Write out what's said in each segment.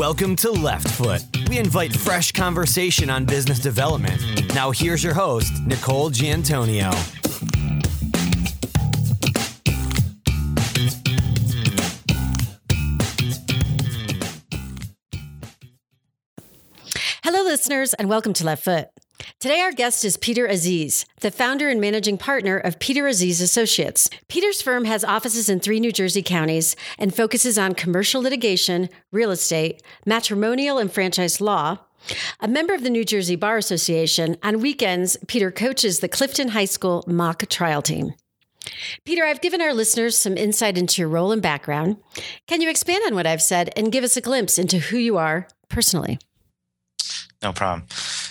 Welcome to Left Foot. We invite fresh conversation on business development. Now, here's your host, Nicole Giantonio. Hello, listeners, and welcome to Left Foot. Today, our guest is Peter Aziz, the founder and managing partner of Peter Aziz Associates. Peter's firm has offices in three New Jersey counties and focuses on commercial litigation, real estate, matrimonial and franchise law. A member of the New Jersey Bar Association, on weekends, Peter coaches the Clifton High School mock trial team. Peter, I've given our listeners some insight into your role and background. Can you expand on what I've said and give us a glimpse into who you are personally? No problem.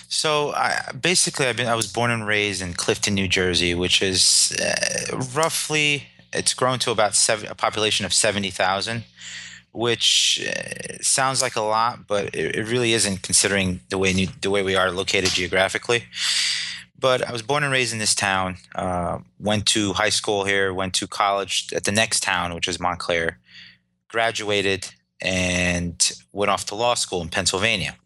So, I, basically, I've been I was born and raised in Clifton, New Jersey, which is uh, roughly it's grown to about seven, a population of seventy thousand, which uh, sounds like a lot, but it, it, really isn't considering the way the way we are located geographically. But I was born and raised in this town. Uh, went to high school here. Went to college at the next town, which is Montclair. Graduated and went off to law school in Pennsylvania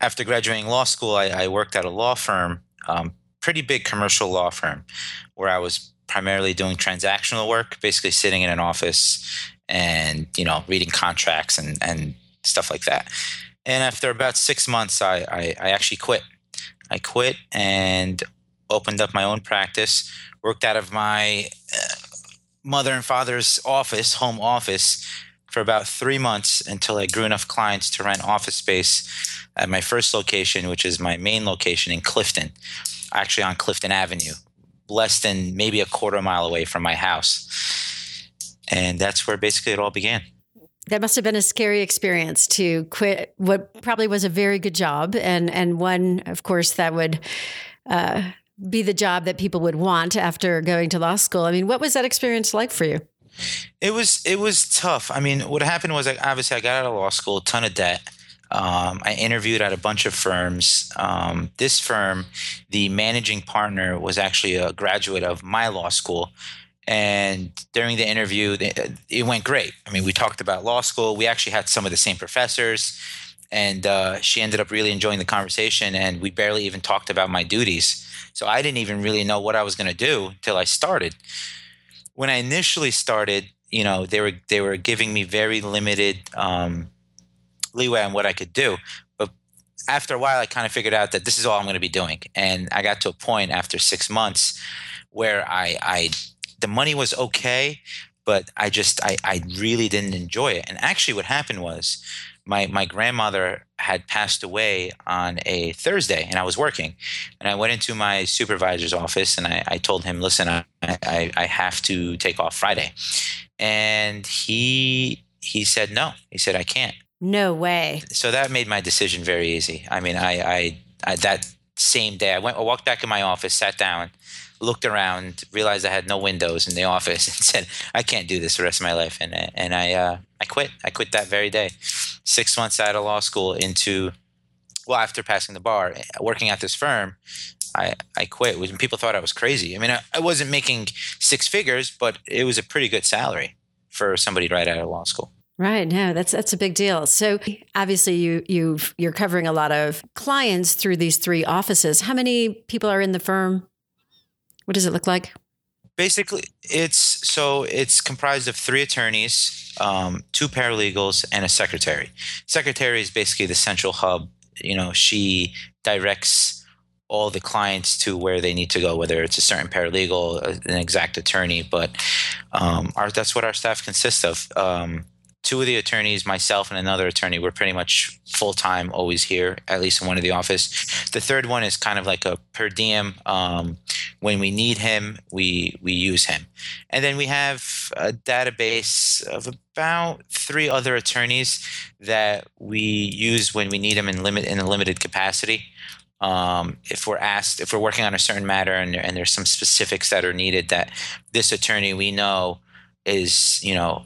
after graduating law school, I, I worked at a law firm, um, pretty big commercial law firm, where I was primarily doing transactional work, basically sitting in an office and you know reading contracts and and stuff like that. And after about six months, I I, I actually quit. I quit and opened up my own practice. Worked out of my uh, mother and father's office, home office, for about three months until I grew enough clients to rent office space at my first location, which is my main location in Clifton, actually on Clifton Avenue, less than maybe a quarter mile away from my house. And that's where basically it all began. That must have been a scary experience to quit what probably was a very good job, and and one, of course, that would uh, be the job that people would want after going to law school. I mean, what was that experience like for you? It was it was tough. I mean, what happened was, like, obviously, I got out of law school, ton of debt um, I interviewed at a bunch of firms. Um, this firm, the managing partner was actually a graduate of my law school. And during the interview, it went great. I mean, we talked about law school. We actually had some of the same professors. And uh, she ended up really enjoying the conversation. And we barely even talked about my duties. So I didn't even really know what I was going to do until I started. When I initially started, you know, they were they were giving me very limited um, leeway on what I could do. But after a while, I kind of figured out that this is all I'm going to be doing. And I got to a point after six months where I, I the money was okay, but I just I, I really didn't enjoy it. And actually, what happened was my my grandmother had passed away on a Thursday, and I was working, and I went into my supervisor's office and I, I told him, "Listen, I, I I have to take off Friday," and he he said no. He said I can't. No way. So that made my decision very easy. I mean, I, I, I that same day I went, I walked back in my office, sat down, looked around, realized I had no windows in the office, and said, "I can't do this the rest of my life." And and I uh, I quit. I quit that very day. Six months out of law school, into well, after passing the bar, working at this firm, I I quit. When people thought I was crazy. I mean, I, I wasn't making six figures, but it was a pretty good salary for somebody right out of law school. Right. No, that's that's a big deal. So obviously you you you're covering a lot of clients through these three offices. How many people are in the firm? What does it look like? Basically, it's so it's comprised of three attorneys, um, two paralegals, and a secretary. Secretary is basically the central hub. You know, she directs all the clients to where they need to go, whether it's a certain paralegal, an exact attorney. But um, our, that's what our staff consists of. Um, two of the attorneys, myself and another attorney, we're pretty much full time, always here, at least in one of the office. The third one is kind of like a per diem. Um, when we need him, we we use him, and then we have a database of about three other attorneys that we use when we need them in limit in a limited capacity. Um, if we're asked, if we're working on a certain matter and, and there's some specifics that are needed, that this attorney we know is you know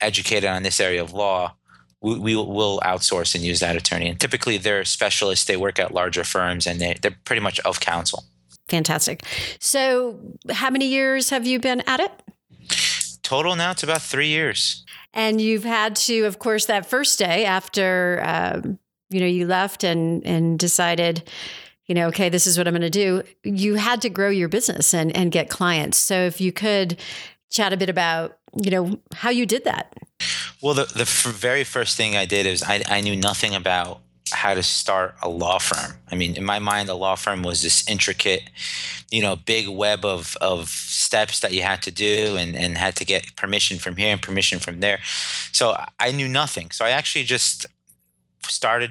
educated on this area of law, we, we will outsource and use that attorney. And typically, they're specialists. They work at larger firms, and they, they're pretty much of counsel. Fantastic. So, how many years have you been at it? Total now, it's about three years. And you've had to, of course, that first day after um, you know you left and and decided, you know, okay, this is what I'm going to do. You had to grow your business and and get clients. So if you could chat a bit about you know how you did that. Well, the the f- very first thing I did is I I knew nothing about how to start a law firm. I mean, in my mind, a law firm was this intricate, you know, big web of of steps that you had to do and and had to get permission from here and permission from there. So I knew nothing. So I actually just started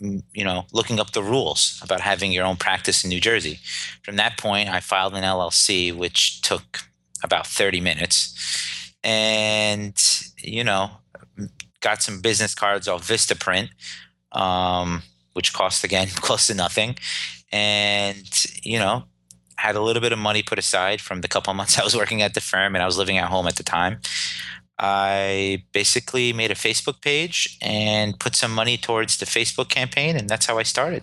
mm, you know looking up the rules about having your own practice in New Jersey. From that point, I filed an LLC, which took about 30 minutes, and you know got some business cards off Vistaprint um, which cost again close to nothing, and you know had a little bit of money put aside from the couple months I was working at the firm, and I was living at home at the time. I basically made a Facebook page and put some money towards the Facebook campaign, and that's how I started.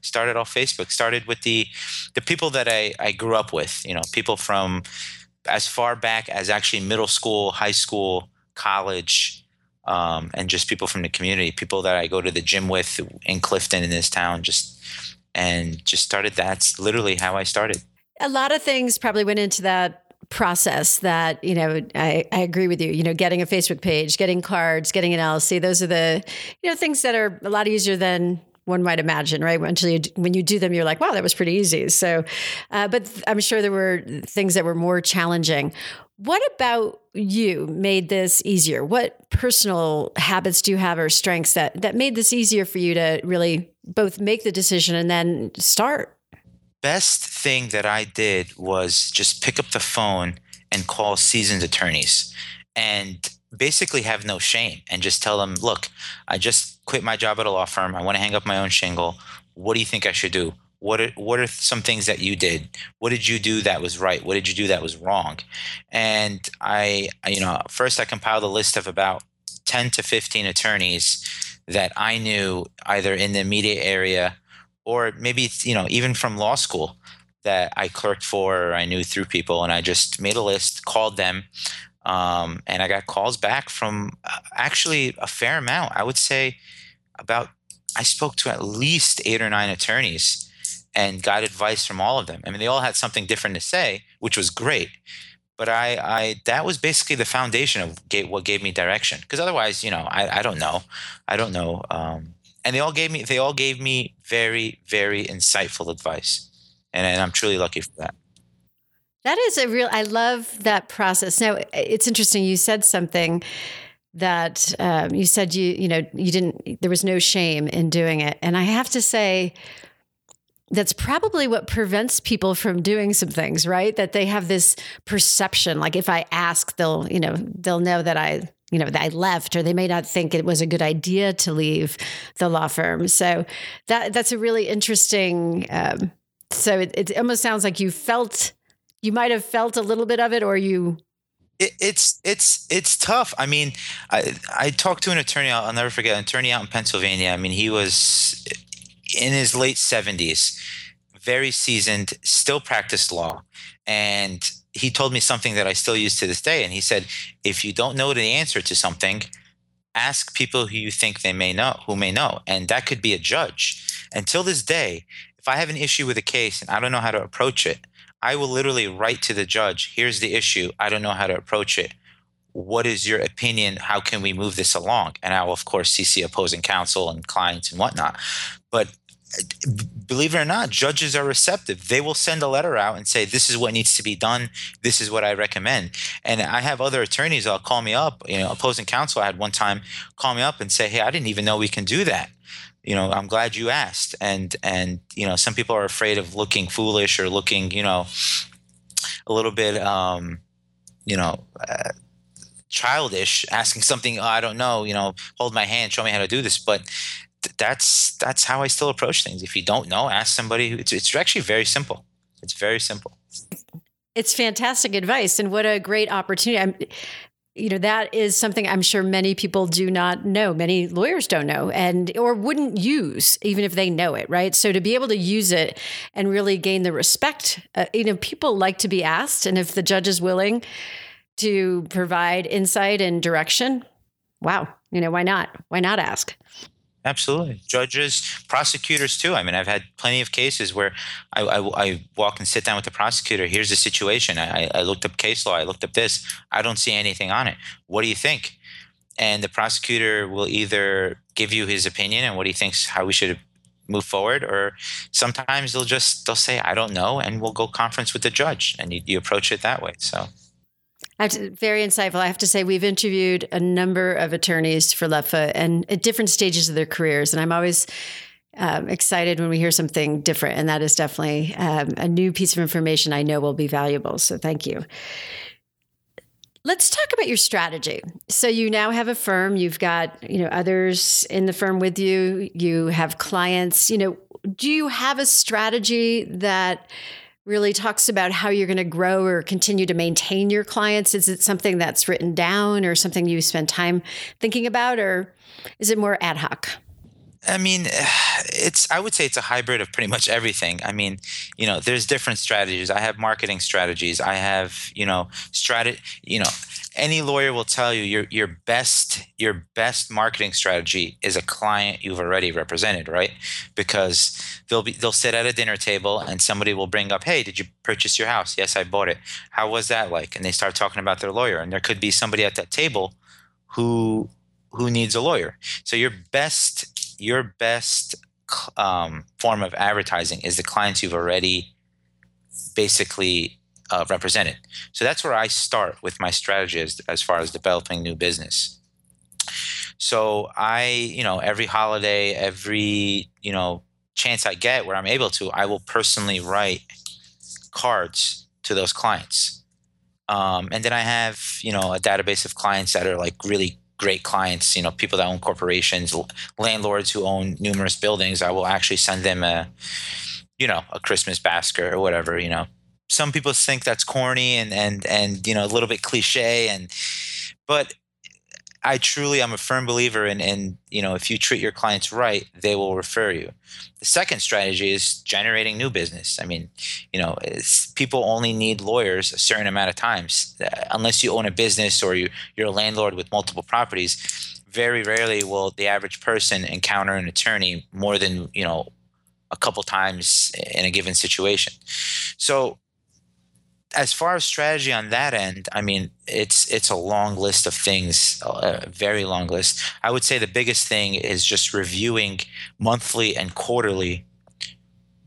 Started off Facebook. Started with the the people that I, I grew up with. You know, people from as far back as actually middle school, high school, college, um, and just people from the community, people that I go to the gym with in Clifton in this town, just and just started. That's literally how I started. A lot of things probably went into that process that you know I, I agree with you you know getting a facebook page getting cards getting an llc those are the you know things that are a lot easier than one might imagine, right? When you, when you do them, you're like, wow, that was pretty easy. So, uh, but I'm sure there were things that were more challenging. What about you made this easier? What personal habits do you have or strengths that that made this easier for you to really both make the decision and then start? Best thing that I did was just pick up the phone and call seasoned attorneys and basically have no shame and just tell them, look, I just quit my job at a law firm. I want to hang up my own shingle. What do you think I should do? What are, what are some things that you did? What did you do that was right? What did you do that was wrong? And I, you know, first I compiled a list of about 10 to 15 attorneys that I knew either in the media area or maybe, you know, even from law school that I clerked for or I knew through people. And I just made a list, called them, um, and I got calls back from uh, actually a fair amount. I would say about, I spoke to at least eight or nine attorneys and got advice from all of them. I mean, they all had something different to say, which was great. But I, I that was basically the foundation of what gave me direction. Because otherwise, you know, I, I don't know, I don't know. Um, and they all gave me, they all gave me very, very insightful advice, and, and I'm truly lucky for that. That is a real, I love that process. Now, it's interesting. You said something that um, you said you, you know, you didn't, there was no shame in doing it. And I have to say, that's probably what prevents people from doing some things, right? That they have this perception, like if I ask, they'll, you know, they'll know that I, you know, that I left, or they may not think it was a good idea to leave the law firm. So that that's a really interesting. Um, so it, it almost sounds like you felt you might have felt a little bit of it or you it, it's it's it's tough. I mean, I I talked to an attorney. I'll, I'll never forget an attorney out in Pennsylvania. I mean, he was in his late seventies, very seasoned, still practiced law, and he told me something that I still use to this day. And he said, if you don't know the answer to something, ask people who you think they may know, who may know, and that could be a judge. Until this day, if I have an issue with a case and I don't know how to approach it, I will literally write to the judge, here's the issue. I don't know how to approach it. What is your opinion? How can we move this along? And I will, of course, CC opposing counsel and clients and whatnot. But uh, believe it or not, judges are receptive. They will send a letter out and say, This is what needs to be done. This is what I recommend. And I have other attorneys that'll call me up. You know, opposing counsel I had one time call me up and say, Hey, I didn't even know we can do that you know i'm glad you asked. And and you know some people are afraid of looking foolish or looking you know a little bit um you know uh, childish asking something oh, i don't know you know hold my hand show me how to do this. But th- that's that's how i still approach things. If you don't know ask somebody it's, it's actually very simple. It's very simple. It's fantastic advice and what a great opportunity. I'm, you know that is something i'm sure many people do not know many lawyers don't know and or wouldn't use even if they know it right so to be able to use it and really gain the respect uh, you know people like to be asked and if the judge is willing to provide insight and direction, wow, you know, why not? Why not ask? Absolutely. Judges, prosecutors too. I mean, I've had plenty of cases where I, I, I walk and sit down with the prosecutor. Here's the situation. I, I looked up case law. I looked up this. I don't see anything on it. What do you think? And the prosecutor will either give you his opinion and what he thinks how we should move forward, or sometimes they'll just they'll say I don't know, and we'll go conference with the judge, and you, you approach it that way. So to, very insightful. I have to say, we've interviewed a number of attorneys for Foot and at different stages of their careers. And I'm always um, excited when we hear something different. And that is definitely um, a new piece of information I know will be valuable. So thank you. Let's talk about your strategy. So you now have a firm, you've got, you know, others in the firm with you, you have clients, you know, do you have a strategy that really talks about how you're going to grow or continue to maintain your clients? Is it something that's written down or something you spend time thinking about, or is it more ad hoc? I mean, it's I would say it's a hybrid of pretty much everything. I mean, you know, there's different strategies. I have marketing strategies. I have, you know, strategy, you know, any lawyer will tell you your your best your best marketing strategy is a client you've already represented, right? Because they'll be they'll sit at a dinner table and somebody will bring up, "Hey, did you purchase your house?" "Yes, I bought it." "How was that like?" And they start talking about their lawyer, and there could be somebody at that table who who needs a lawyer. So your best your best um, form of advertising is the clients you've already basically uh, represented. So that's where I start with my strategy as, as far as developing new business. So I, you know, every holiday, every, you know, chance I get where I'm able to, I will personally write cards to those clients. Um, and then I have, you know, a database of clients that are like really great clients, you know, people that own corporations, landlords who own numerous buildings, I will actually send them a, you know, a Christmas basket or whatever, you know. Some people think that's corny and and and you know a little bit cliche and but I truly I'm a firm believer in, in you know if you treat your clients right, they will refer you. The second strategy is generating new business. I mean, you know, people only need lawyers a certain amount of times. Uh, unless you own a business or you you're a landlord with multiple properties, very rarely will the average person encounter an attorney more than you know a couple times in a given situation. So as far as strategy on that end, I mean, it's it's a long list of things, a very long list. I would say the biggest thing is just reviewing monthly and quarterly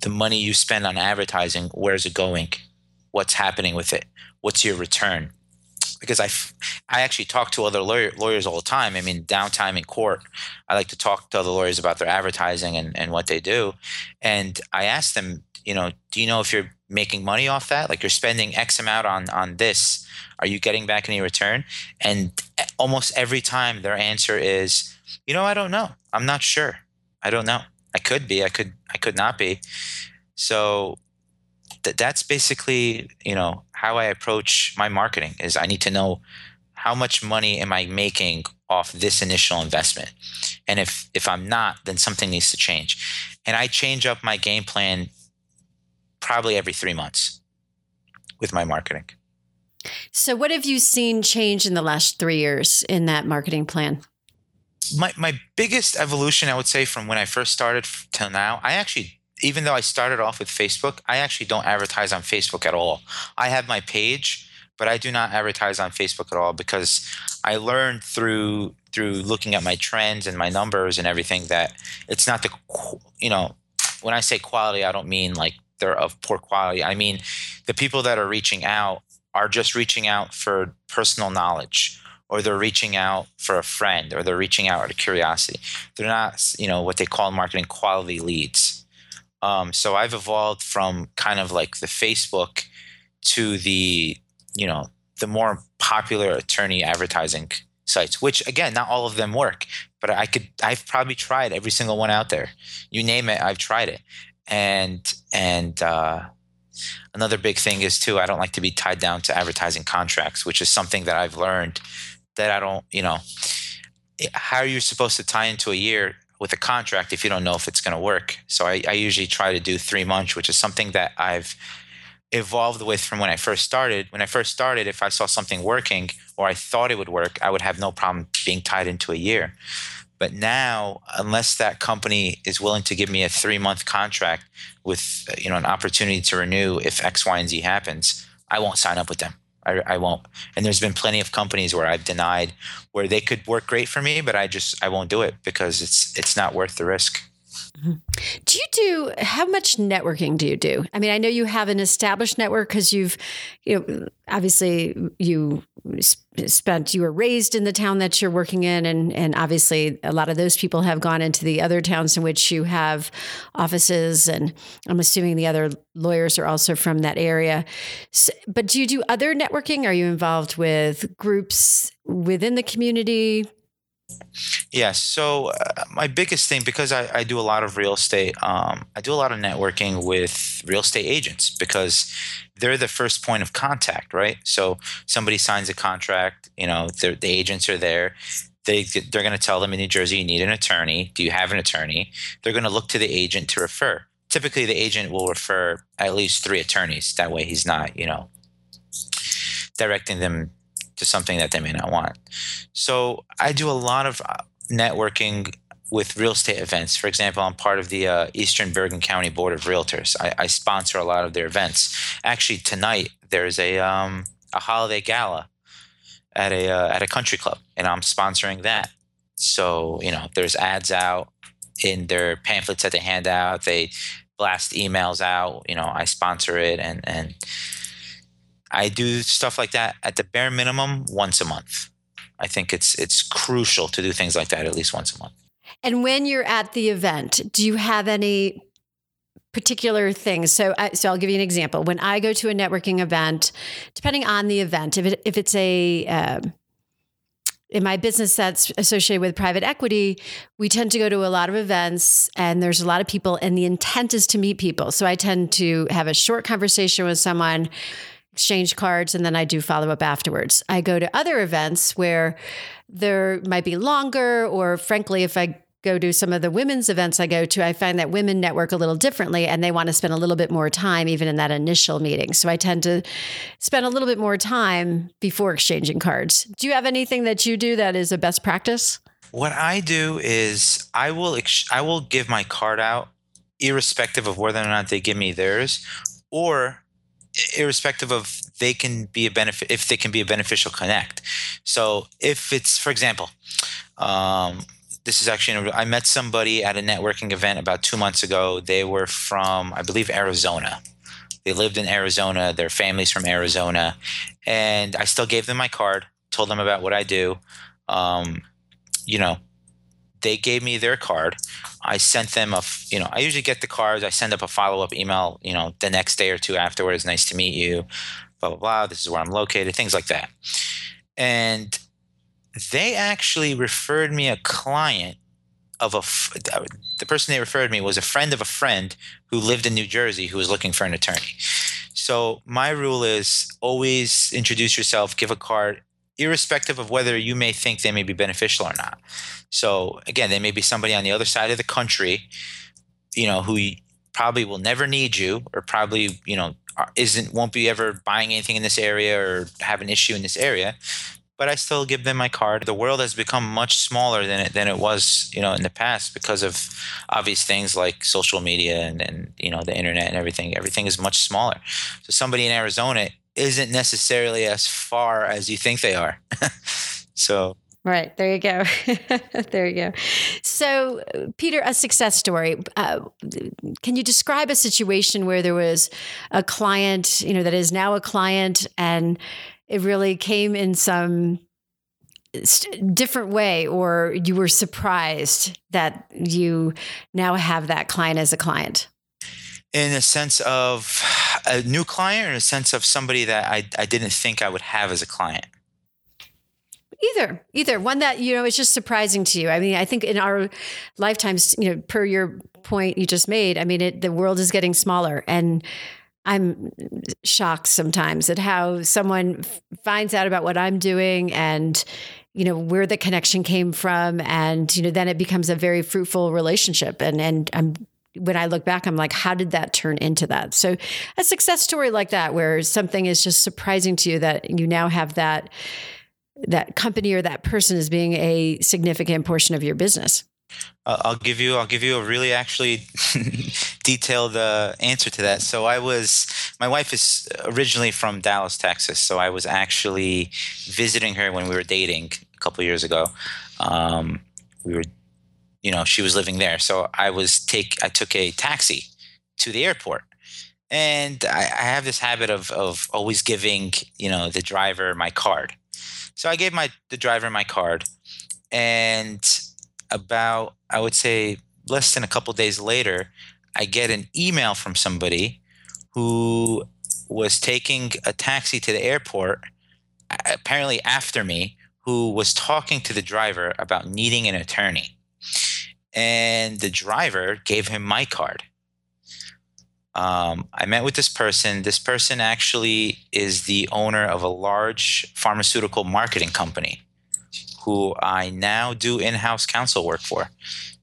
the money you spend on advertising. Where's it going? What's happening with it? What's your return? Because I, I actually talk to other lawyer, lawyers all the time. I mean, downtime in court, I like to talk to other lawyers about their advertising and, and what they do. And I ask them, you know, do you know if you're making money off that? Like you're spending X amount on on this. Are you getting back any return? And eh, almost every time their answer is, you know, I don't know. I'm not sure. I don't know. I could be. I could. I could not be. So th- that's basically you know how I approach my marketing. Is I need to know how much money am I making off this initial investment, and if if I'm not, then something needs to change. And I change up my game plan probably every three months with my marketing. So, what have you seen change in the last three years in that marketing plan? My, my biggest evolution, I would say, from when I first started till now, I actually, even though I started off with Facebook, I actually don't advertise on Facebook at all. I have my page, but I do not advertise on Facebook at all because I learned through through looking at my trends and my numbers and everything that it's not the you know when I say quality, I don't mean like they're of poor quality. I mean, the people that are reaching out are just reaching out for personal knowledge or they're reaching out for a friend or they're reaching out out of curiosity. They're not, you know, what they call marketing quality leads. Um, so I've evolved from kind of like the Facebook to the, you know, the more popular attorney advertising sites, which again, not all of them work, but I could, I've probably tried every single one out there. You name it, I've tried it and and uh, another big thing is too i don't like to be tied down to advertising contracts which is something that i've learned that i don't you know how are you supposed to tie into a year with a contract if you don't know if it's going to work so I, I, usually try to do three months which is something that i've evolved with from when I first started. When I first started, if I saw something working or I thought it would work, I would have no problem being tied into a year. But now, unless that company is willing to give me a three month contract with you know an opportunity to renew if X, Y, and Z happens, I won't sign up with them. I, I won't. And there's been plenty of companies where I've denied where they could work great for me, but I just I won't do it because it's it's not worth the risk. Do you do how much networking do you do? I mean, I know you have an established network because you've, you know, obviously you spent you were raised in the town that you're working in, and and obviously a lot of those people have gone into the other towns in which you have offices, and I'm assuming the other lawyers are also from that area. So, but do you do other networking? Are you involved with groups within the community? Yeah. So uh, my biggest thing, because I, I, do a lot of real estate, um, I do a lot of networking with real estate agents because they're the first point of contact, right? So somebody signs a contract, you know, the agents are there. They, they're going to tell them in New Jersey, you need an attorney. Do you have an attorney? They're going to look to the agent to refer. Typically, the agent will refer at least three attorneys. That way, he's not, you know, directing them to something that they may not want. So I do a lot of uh, networking with real estate events. For example, I'm part of the uh, Eastern Bergen County Board of Realtors. I, I, sponsor a lot of their events. Actually, tonight there's a um, a holiday gala at a uh, at a country club, and I'm sponsoring that. So you know, there's ads out in their pamphlets that they hand out. They blast emails out. You know, I sponsor it, and and I do stuff like that at the bare minimum once a month. I think it's it's crucial to do things like that at least once a month. And when you're at the event, do you have any particular things? So, I, so I'll give you an example. When I go to a networking event, depending on the event, if it, if it's a uh, in my business that's associated with private equity, we tend to go to a lot of events and there's a lot of people, and the intent is to meet people. So I tend to have a short conversation with someone exchange cards, and then I do follow up afterwards. I go to other events where there might be longer, or frankly, if I go to some of the women's events I go to, I find that women network a little differently and they want to spend a little bit more time even in that initial meeting. So I tend to spend a little bit more time before exchanging cards. Do you have anything that you do that is a best practice? What I do is I will ex- I will give my card out irrespective of whether or not they give me theirs or irrespective of they can be a benefit if they can be a beneficial connect. So if it's for example um, this is actually i met somebody at a networking event about two months ago. They were from i believe arizona. They lived in arizona. Their families from arizona. And i still gave them my card told them about what i do. Um, you know they gave me their card. I sent them a, you know, I usually get the cards. I send up a follow up email, you know, the next day or two afterwards. Nice to meet you, blah, blah, blah. This is where I'm located, things like that. And they actually referred me a client of a, the person they referred me was a friend of a friend who lived in New Jersey who was looking for an attorney. So my rule is always introduce yourself, give a card, irrespective of whether you may think they may be beneficial or not. So again, they may be somebody on the other side of the country, you know, who probably will never need you or probably, you know, isn't won't be ever buying anything in this area or have an issue in this area. But I still give them my card. The world has become much smaller than it than it was, you know, in the past because of obvious things like social media and, and you know the internet and everything. Everything is much smaller. So somebody in Arizona isn't necessarily as far as you think they are. so Right. There you go. there you go. So, Peter, a success story. Uh, can you describe a situation where there was a client, you know, that is now a client and it really came in some different way, or you were surprised that you now have that client as a client? in a sense of a new client in a sense of somebody that I, I didn't think I would have as a client? Either, either one that you know is just surprising to you. I mean, I think in our lifetimes, you know, per your point you just made, I mean, it, the world is getting smaller, and I'm shocked sometimes at how someone finds out about what I'm doing and you know where the connection came from, and you know then it becomes a very fruitful relationship, and and I'm when I look back, I'm like, how did that turn into that? So a success story like that, where something is just surprising to you that you now have that that company or that person as being a significant portion of your business. I'll give you I'll give you a really actually detailed uh, answer to that. So I was my wife is originally from Dallas, Texas. So I was actually visiting her when we were dating a couple years ago. Um, we were, you know, she was living there. So I was take I took a taxi to the airport, and I, I have this habit of of always giving you know the driver my card. So I gave my the driver my card, and about I would say less than a couple days later, I get an email from somebody who was taking a taxi to the airport, apparently after me, who was talking to the driver about needing an attorney. And the driver gave him my card. Um, I met with this person. This person actually is the owner of a large pharmaceutical marketing company who I now do in house counsel work for.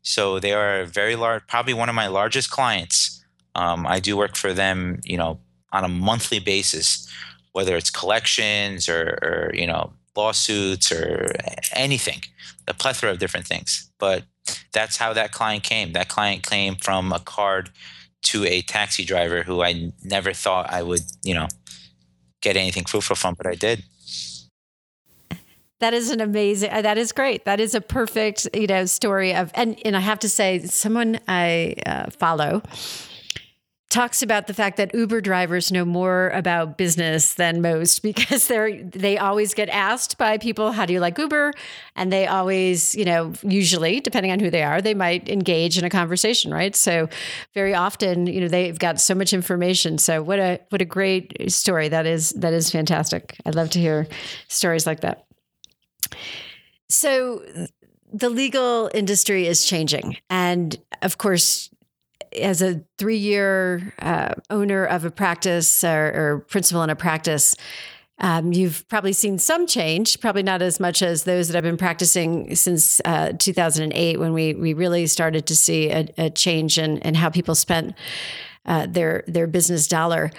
So they are very large, probably one of my largest clients. Um, I do work for them, you know, on a monthly basis, whether it's collections or, or, you know, lawsuits or anything, a plethora of different things. But that's how that client came. That client came from a card to a taxi driver who I never thought I would, you know, get anything fruitful from, but I did. That is an amazing. Uh, that is great. That is a perfect, you know, story of. And and I have to say, someone I uh, follow talks about the fact that Uber drivers know more about business than most because they're they always get asked by people, "How do you like Uber?" And they always, you know, usually depending on who they are, they might engage in a conversation, right? So very often, you know, they've got so much information. So what a what a great story that is. That is fantastic. I'd love to hear stories like that. So the legal industry is changing. And of course, as a three year uh, owner of a practice or, or, principal in a practice, um, you've probably seen some change, probably not as much as those that have been practicing since uh, 2008 when we, we really started to see a, a change in, in how people spent uh, their, their business dollar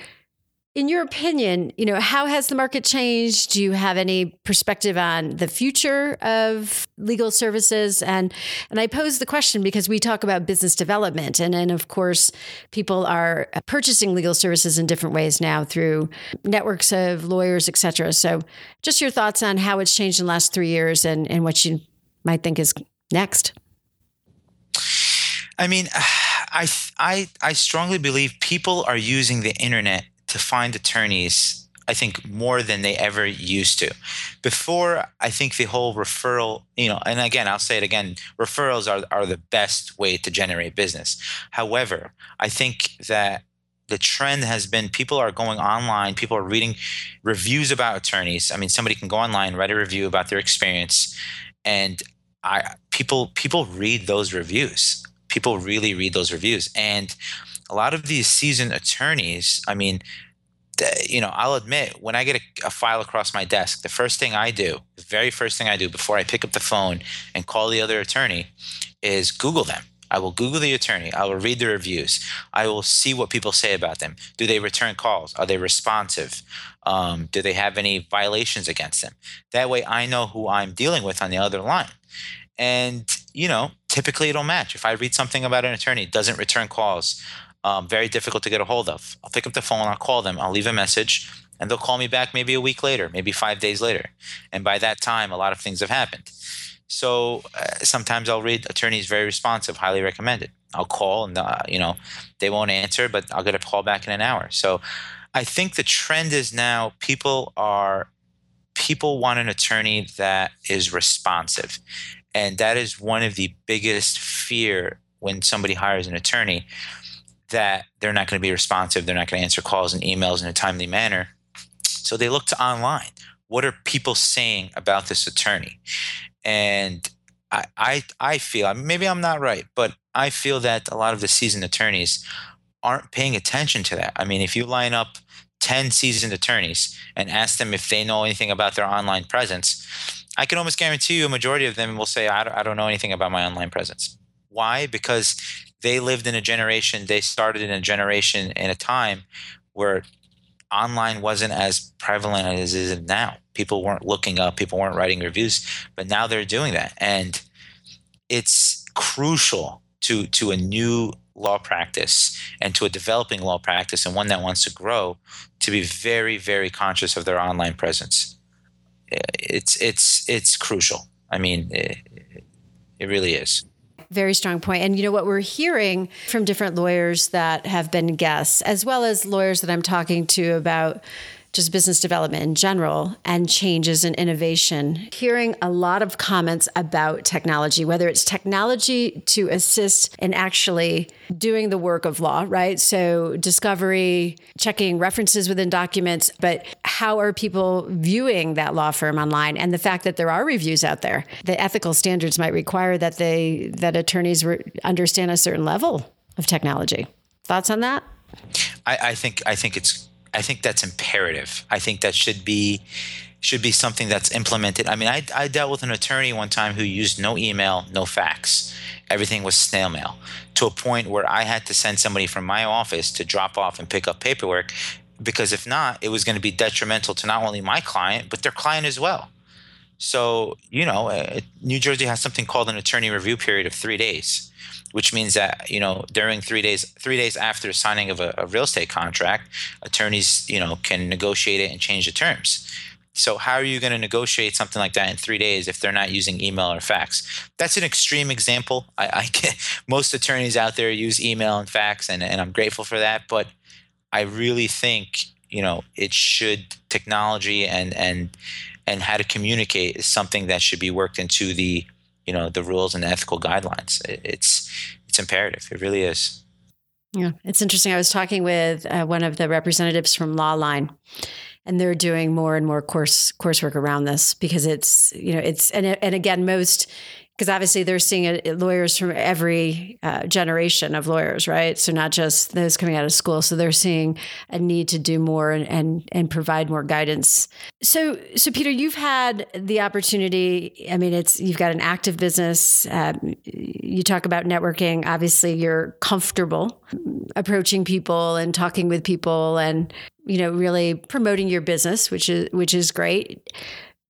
in your opinion, you know, how has the market changed? Do you have any perspective on the future of legal services? And and I pose the question because we talk about business development, and and of course, people are purchasing legal services in different ways now through networks of lawyers, et cetera. So, just your thoughts on how it's changed in the last three years, and and what you might think is next. I mean, I I I strongly believe people are using the internet to find attorneys, I think more than they ever used to. Before, I think the whole referral, you know, and again, I'll say it again, referrals are, are the best way to generate business. However, I think that the trend has been people are going online, people are reading reviews about attorneys. I mean, somebody can go online, write a review about their experience, and I people people read those reviews. People really read those reviews. And a lot of these seasoned attorneys, I mean, you know, I'll admit when I get a, a, file across my desk, the first thing I do, the very first thing I do before I pick up the phone and call the other attorney is Google them. I will Google the attorney. I will read the reviews. I will see what people say about them. Do they return calls? Are they responsive? Um, do they have any violations against them? That way I know who I'm dealing with on the other line. And, you know, typically it'll match. If I read something about an attorney, doesn't return calls, um, very difficult to get a hold of. I'll pick up the phone, I'll call them, I'll leave a message, and they'll call me back maybe a week later, maybe five days later. And by that time, a lot of things have happened. So uh, sometimes I'll read attorneys very responsive, highly recommended. I'll call and uh, you know they won't answer, but I'll get a call back in an hour. So I think the trend is now people are people want an attorney that is responsive, and that is one of the biggest fear when somebody hires an attorney that they're not going to be responsive, they're not going to answer calls and emails in a timely manner. So they look to online. What are people saying about this attorney? And I, I, I feel maybe I'm not right, but I feel that a lot of the seasoned attorneys aren't paying attention to that. I mean, if you line up 10 seasoned attorneys and ask them if they know anything about their online presence, I can almost guarantee you a majority of them will say, I don't, I don't know anything about my online presence. Why? Because they lived in a generation, they started in a generation in a time where online wasn't as prevalent as it is now. People weren't looking up, people weren't writing reviews, but now they're doing that. And it's crucial to to a new law practice and to a developing law practice and one that wants to grow to be very very conscious of their online presence it's it's it's crucial i mean it, it really is very strong point. And you know what we're hearing from different lawyers that have been guests, as well as lawyers that I'm talking to about just business development in general and changes and innovation. Hearing a lot of comments about technology, whether it's technology to assist in actually doing the work of law, right? So, discovery, checking references within documents, but how are people viewing that law firm online and the fact that there are reviews out there? The ethical standards might require that they that attorneys re- understand a certain level of technology. Thoughts on that? I, I think I think it's I think that's imperative. I think that should be should be something that's implemented. I mean, I, I dealt with an attorney one time who used no email, no fax. Everything was snail mail to a point where I had to send somebody from my office to drop off and pick up paperwork because if not, it was going to be detrimental to not only my client, but their client as well. So, you know, uh, New Jersey has something called an attorney review period of three days which means that you know during three days three days after signing of a, a, real estate contract attorneys you know can negotiate it and change the terms. So how are you going to negotiate something like that in three days if they're not using email or fax? That's an extreme example. I, I get most attorneys out there use email and fax and, and i'm grateful for that but i really think you know it should technology and and and how to communicate is something that should be worked into the you know the rules and the ethical guidelines. it's it's imperative. It really is. Yeah, it's interesting. I was talking with uh, one of the representatives from Lawline, and they're doing more and more course coursework around this because it's you know it's and and again most because obviously they're seeing lawyers from every uh, generation of lawyers, right? So not just those coming out of school. So they're seeing a need to do more and and, and provide more guidance. So so Peter, you've had the opportunity. I mean, it's you've got an active business. Um, you talk about networking. Obviously, you're comfortable approaching people and talking with people, and you know, really promoting your business, which is which is great.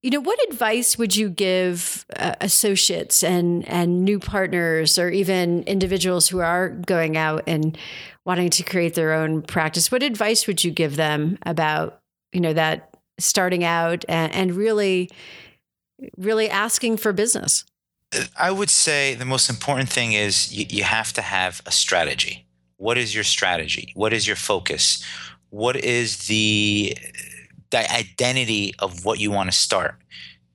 You know, what advice would you give uh, associates and and new partners, or even individuals who are going out and wanting to create their own practice? What advice would you give them about you know that starting out and, and really, really asking for business? I would say the most important thing is you, you have to have a strategy. What is your strategy? What is your focus? What is the the identity of what you want to start.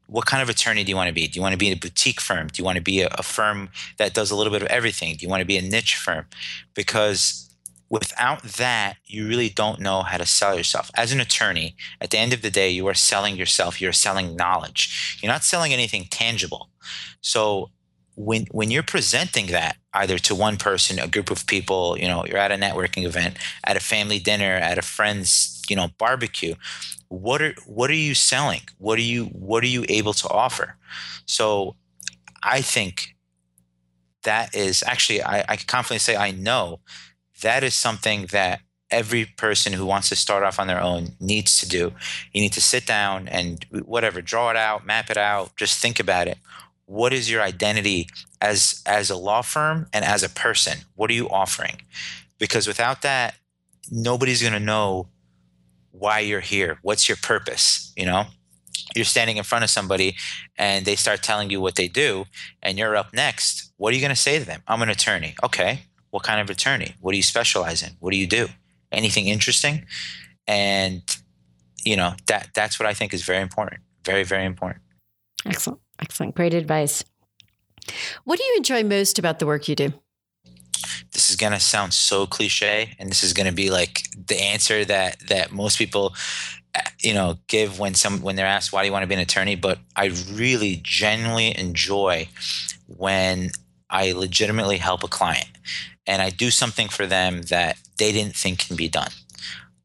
What kind of attorney do you want to be? Do you want to be a boutique firm? Do you want to be a, a firm that does a little bit of everything? Do you want to be a niche firm? Because without that, you really don't know how to sell yourself. As an attorney, at the end of the day, you are selling yourself. You're selling knowledge. You're not selling anything tangible. So when when you're presenting that either to one person, a group of people, you know, you're at a networking event, at a family dinner, at a friend's, you know, barbecue, what are what are you selling? What are you what are you able to offer? So i think that is actually i, I can confidently say i know that is something that every person who wants to start off on their own needs to do. You need to sit down and whatever draw it out map it out just think about it. What is your identity as as a law firm and as a person? What are you offering? Because without that nobody's going to know why you're here. What's your purpose? You know, you're standing in front of somebody and they start telling you what they do, and you're up next. What are you going to say to them? I'm an attorney. Okay. What kind of attorney? What do you specialize in? What do you do? Anything interesting? And you know that that's what I think is very important. Very very important. Excellent. Excellent. Great advice. What do you enjoy most about the work you do? this is going to sound so cliche and this is going to be like the answer that that most people uh, you know give when some when they're asked why do you want to be an attorney but i really genuinely enjoy when i legitimately help a client and i do something for them that they didn't think can be done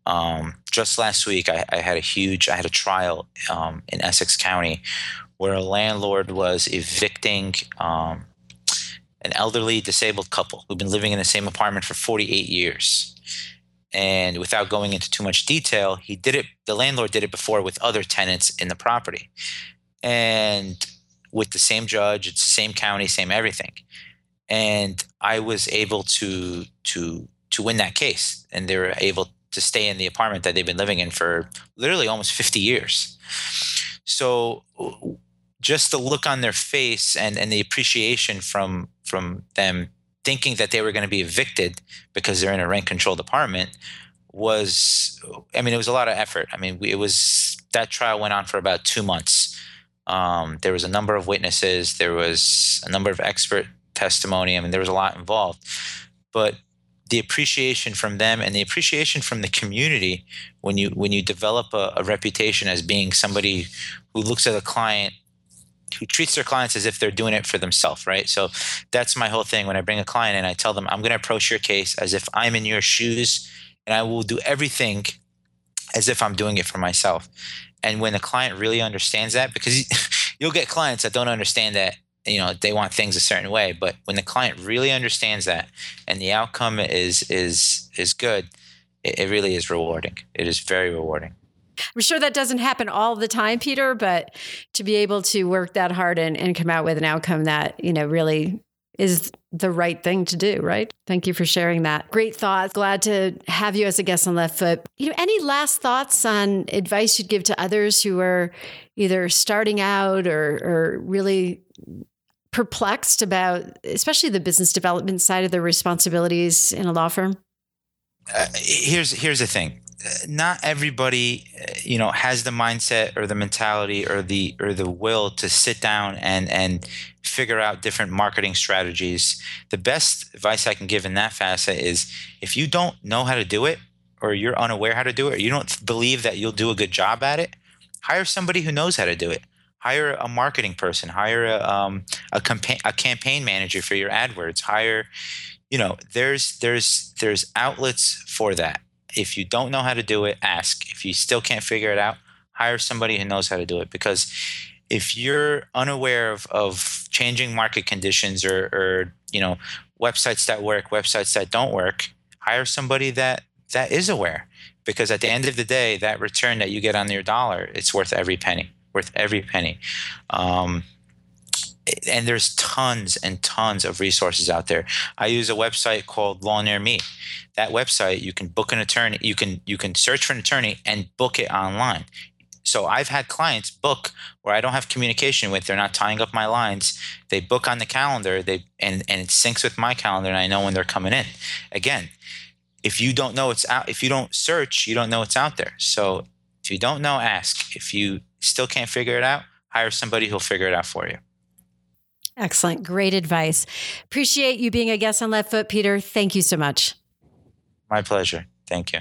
um, just last week I, I, had a huge i had a trial um, in essex county where a landlord was evicting um, an elderly disabled couple who've been living in the same apartment for 48 years. And without going into too much detail, he did it, the landlord did it before with other tenants in the property. And with the same judge, it's the same county, same everything. And I was able to to to win that case. And they were able to stay in the apartment that they've been living in for literally almost 50 years. So just the look on their face and, and the appreciation from from them thinking that they were going to be evicted because they're in a rent controlled apartment was i mean it was a lot of effort. I mean it was that trial went on for about two months. Um, there was a number of witnesses there was a number of expert testimony i mean there was a lot involved. But the appreciation from them and the appreciation from the community when you when you develop a, a reputation as being somebody who looks at a client who treats their clients as if they're doing it for themselves, right? So that's my whole thing. When I bring a client in, I tell them I'm going to approach your case as if I'm in your shoes, and I will do everything as if I'm doing it for myself. And when the client really understands that, because you'll get clients that don't understand that, you know, they want things a certain way, but when the client really understands that, and the outcome is is is good, it, it really is rewarding. It is very rewarding. I'm sure that doesn't happen all the time, Peter, but to be able to work that hard and, and come out with an outcome that, you know, really is the right thing to do, right? Thank you for sharing that. Great thoughts. Glad to have you as a guest on Left Foot. You know, any last thoughts on advice you'd give to others who are either starting out or, or really perplexed about, especially the business development side of their responsibilities in a law firm? Uh, here's here's the thing not everybody you know has the mindset or the mentality or the or the will to sit down and and figure out different marketing strategies. The best advice i can give in that facet is if you don't know how to do it or you're unaware how to do it or you don't believe that you'll do a good job at it hire somebody who knows how to do it. Hire a marketing person. Hire a, um, a campaign a campaign manager for your adwords. Hire you know there's there's there's outlets for that if you don't know how to do it, ask. If you still can't figure it out, hire somebody who knows how to do it. Because if you're unaware of, of changing market conditions or, or you know websites that work, websites that don't work, hire somebody that that is aware. Because at the end of the day, that return that you get on your dollar, it's worth every penny. Worth every penny. Um, and there's tons and tons of resources out there. I use a website called Law Near Me. That website, you can book an attorney. You can you can search for an attorney and book it online. So I've had clients book where I don't have communication with. They're not tying up my lines. They book on the calendar. They and and it syncs with my calendar, and I know when they're coming in. Again, if you don't know it's out, if you don't search, you don't know it's out there. So if you don't know, ask. If you still can't figure it out, hire somebody who'll figure it out for you. Excellent. Great advice. Appreciate you being a guest on Left Foot, Peter. Thank you so much. My pleasure. Thank you.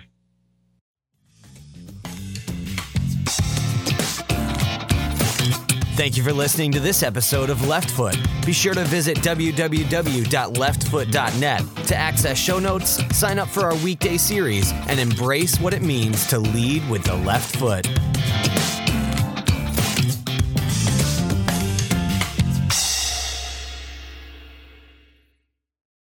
Thank you for listening to this episode of Left Foot. Be sure to visit www.leftfoot.net to access show notes, sign up for our weekday series, and embrace what it means to lead with the left foot.